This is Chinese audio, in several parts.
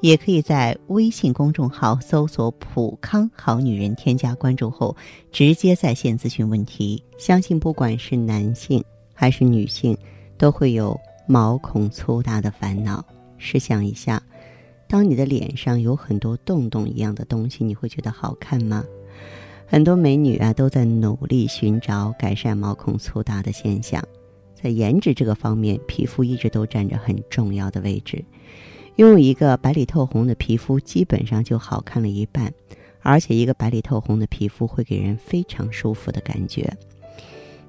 也可以在微信公众号搜索“普康好女人”，添加关注后，直接在线咨询问题。相信不管是男性还是女性，都会有毛孔粗大的烦恼。试想一下，当你的脸上有很多洞洞一样的东西，你会觉得好看吗？很多美女啊都在努力寻找改善毛孔粗大的现象，在颜值这个方面，皮肤一直都占着很重要的位置。拥有一个白里透红的皮肤，基本上就好看了一半，而且一个白里透红的皮肤会给人非常舒服的感觉。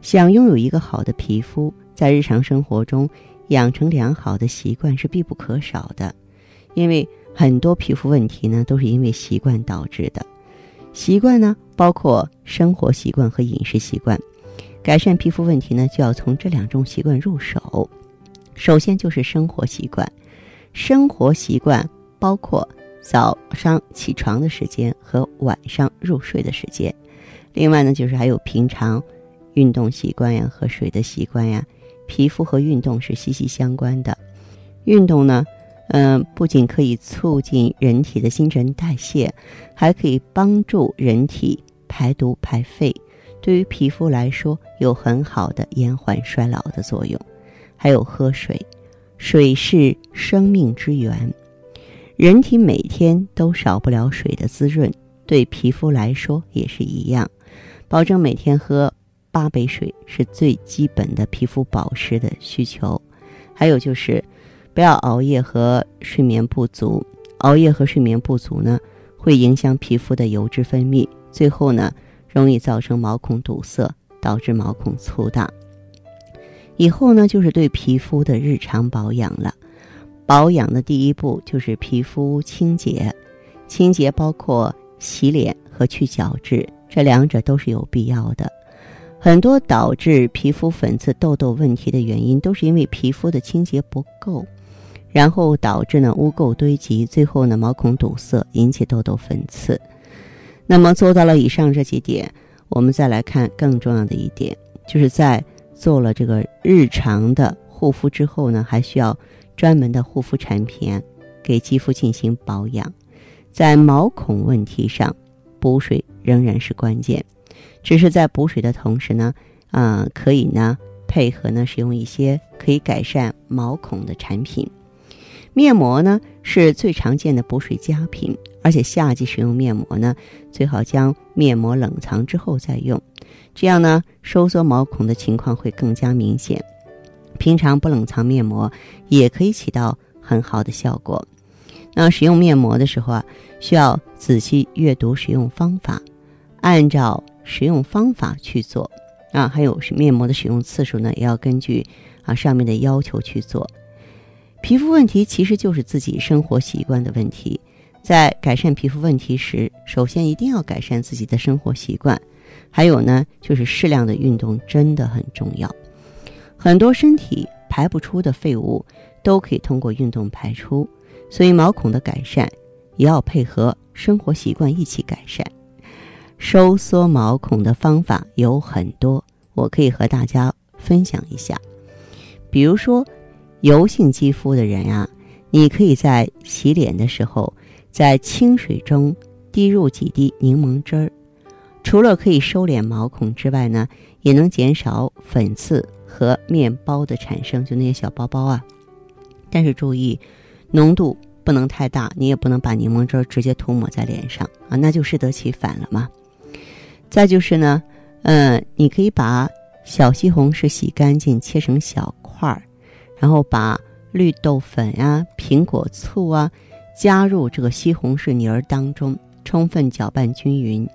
想拥有一个好的皮肤，在日常生活中养成良好的习惯是必不可少的，因为很多皮肤问题呢都是因为习惯导致的。习惯呢包括生活习惯和饮食习惯，改善皮肤问题呢就要从这两种习惯入手。首先就是生活习惯。生活习惯包括早上起床的时间和晚上入睡的时间，另外呢，就是还有平常运动习惯呀和水的习惯呀。皮肤和运动是息息相关的。运动呢，嗯，不仅可以促进人体的新陈代谢，还可以帮助人体排毒排废，对于皮肤来说有很好的延缓衰老的作用。还有喝水。水是生命之源，人体每天都少不了水的滋润，对皮肤来说也是一样。保证每天喝八杯水是最基本的皮肤保湿的需求。还有就是，不要熬夜和睡眠不足。熬夜和睡眠不足呢，会影响皮肤的油脂分泌，最后呢，容易造成毛孔堵塞，导致毛孔粗大。以后呢，就是对皮肤的日常保养了。保养的第一步就是皮肤清洁，清洁包括洗脸和去角质，这两者都是有必要的。很多导致皮肤粉刺、痘痘问题的原因，都是因为皮肤的清洁不够，然后导致呢污垢堆积，最后呢毛孔堵塞，引起痘痘粉刺。那么做到了以上这几点，我们再来看更重要的一点，就是在。做了这个日常的护肤之后呢，还需要专门的护肤产品给肌肤进行保养。在毛孔问题上，补水仍然是关键。只是在补水的同时呢，啊，可以呢配合呢使用一些可以改善毛孔的产品。面膜呢是最常见的补水佳品，而且夏季使用面膜呢，最好将面膜冷藏之后再用。这样呢，收缩毛孔的情况会更加明显。平常不冷藏面膜也可以起到很好的效果。那使用面膜的时候啊，需要仔细阅读使用方法，按照使用方法去做啊。还有是面膜的使用次数呢，也要根据啊上面的要求去做。皮肤问题其实就是自己生活习惯的问题，在改善皮肤问题时，首先一定要改善自己的生活习惯。还有呢，就是适量的运动真的很重要。很多身体排不出的废物，都可以通过运动排出。所以毛孔的改善，也要配合生活习惯一起改善。收缩毛孔的方法有很多，我可以和大家分享一下。比如说，油性肌肤的人呀，你可以在洗脸的时候，在清水中滴入几滴柠檬汁儿。除了可以收敛毛孔之外呢，也能减少粉刺和面包的产生，就那些小包包啊。但是注意，浓度不能太大，你也不能把柠檬汁儿直接涂抹在脸上啊，那就适得其反了嘛。再就是呢，嗯，你可以把小西红柿洗干净，切成小块儿，然后把绿豆粉啊、苹果醋啊加入这个西红柿泥儿当中，充分搅拌均匀。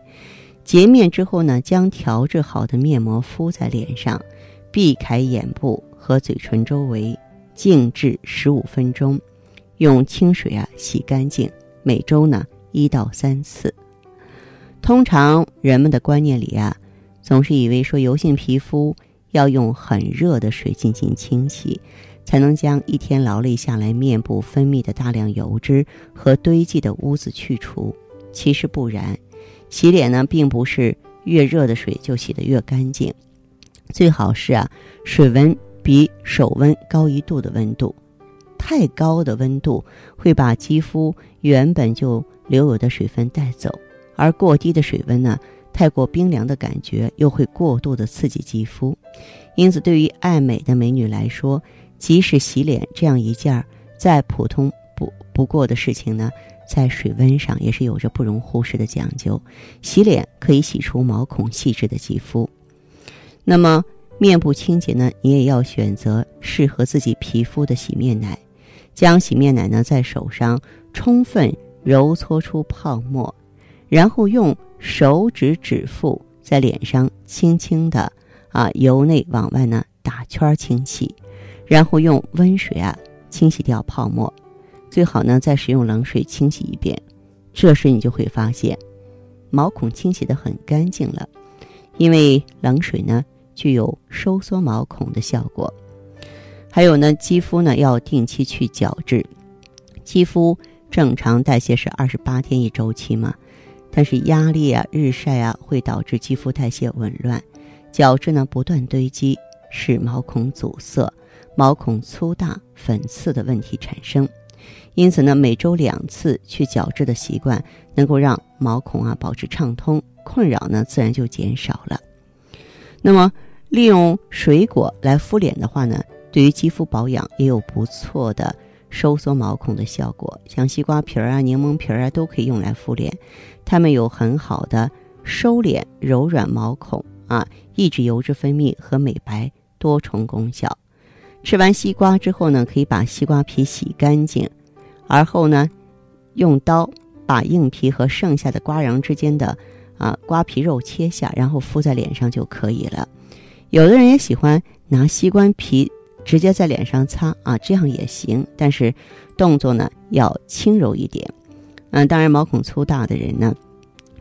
洁面之后呢，将调制好的面膜敷在脸上，避开眼部和嘴唇周围，静置十五分钟，用清水啊洗干净。每周呢一到三次。通常人们的观念里啊，总是以为说油性皮肤要用很热的水进行清洗，才能将一天劳累下来面部分泌的大量油脂和堆积的污渍去除。其实不然，洗脸呢，并不是越热的水就洗得越干净，最好是啊，水温比手温高一度的温度。太高的温度会把肌肤原本就留有的水分带走，而过低的水温呢，太过冰凉的感觉又会过度的刺激肌肤。因此，对于爱美的美女来说，即使洗脸这样一件再普通不不过的事情呢，在水温上也是有着不容忽视的讲究。洗脸可以洗出毛孔细致的肌肤。那么，面部清洁呢，你也要选择适合自己皮肤的洗面奶。将洗面奶呢在手上充分揉搓出泡沫，然后用手指指腹在脸上轻轻的啊由内往外呢打圈清洗，然后用温水啊清洗掉泡沫，最好呢再使用冷水清洗一遍。这时你就会发现毛孔清洗的很干净了，因为冷水呢具有收缩毛孔的效果。还有呢，肌肤呢要定期去角质。肌肤正常代谢是二十八天一周期嘛，但是压力啊、日晒啊会导致肌肤代谢紊乱，角质呢不断堆积，使毛孔阻塞、毛孔粗大、粉刺的问题产生。因此呢，每周两次去角质的习惯，能够让毛孔啊保持畅通，困扰呢自然就减少了。那么，利用水果来敷脸的话呢？对于肌肤保养也有不错的收缩毛孔的效果，像西瓜皮儿啊、柠檬皮儿啊都可以用来敷脸，它们有很好的收敛、柔软毛孔啊、抑制油脂分泌和美白多重功效。吃完西瓜之后呢，可以把西瓜皮洗干净，而后呢，用刀把硬皮和剩下的瓜瓤之间的啊瓜皮肉切下，然后敷在脸上就可以了。有的人也喜欢拿西瓜皮。直接在脸上擦啊，这样也行，但是动作呢要轻柔一点。嗯，当然毛孔粗大的人呢，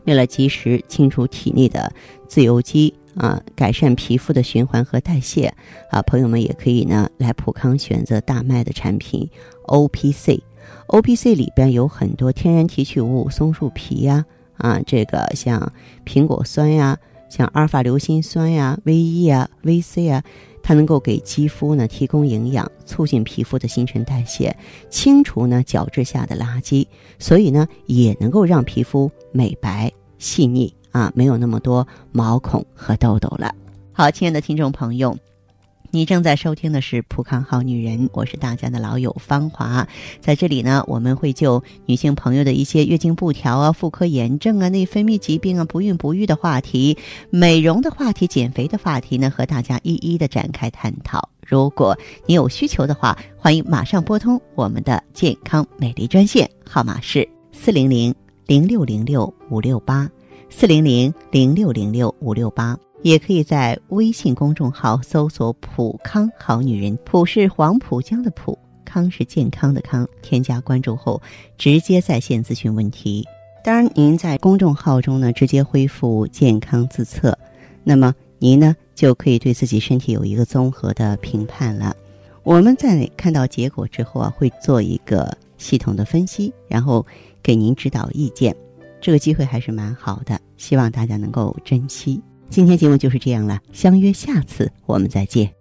为了及时清除体内的自由基啊，改善皮肤的循环和代谢啊，朋友们也可以呢来普康选择大麦的产品 O P C。O P C 里边有很多天然提取物，松树皮呀啊，这个像苹果酸呀，像阿尔法硫辛酸呀、V E 啊、V C 啊。它能够给肌肤呢提供营养，促进皮肤的新陈代谢，清除呢角质下的垃圾，所以呢也能够让皮肤美白细腻啊，没有那么多毛孔和痘痘了。好，亲爱的听众朋友。你正在收听的是《普康好女人》，我是大家的老友芳华。在这里呢，我们会就女性朋友的一些月经不调啊、妇科炎症啊、内分泌疾病啊、不孕不育的话题、美容的话题、减肥的话题呢，和大家一一的展开探讨。如果你有需求的话，欢迎马上拨通我们的健康美丽专线，号码是四零零零六零六五六八四零零零六零六五六八。也可以在微信公众号搜索“普康好女人”，普是黄浦江的浦，康是健康的康。添加关注后，直接在线咨询问题。当然，您在公众号中呢，直接恢复健康自测，那么您呢就可以对自己身体有一个综合的评判了。我们在看到结果之后啊，会做一个系统的分析，然后给您指导意见。这个机会还是蛮好的，希望大家能够珍惜。今天节目就是这样了，相约下次我们再见。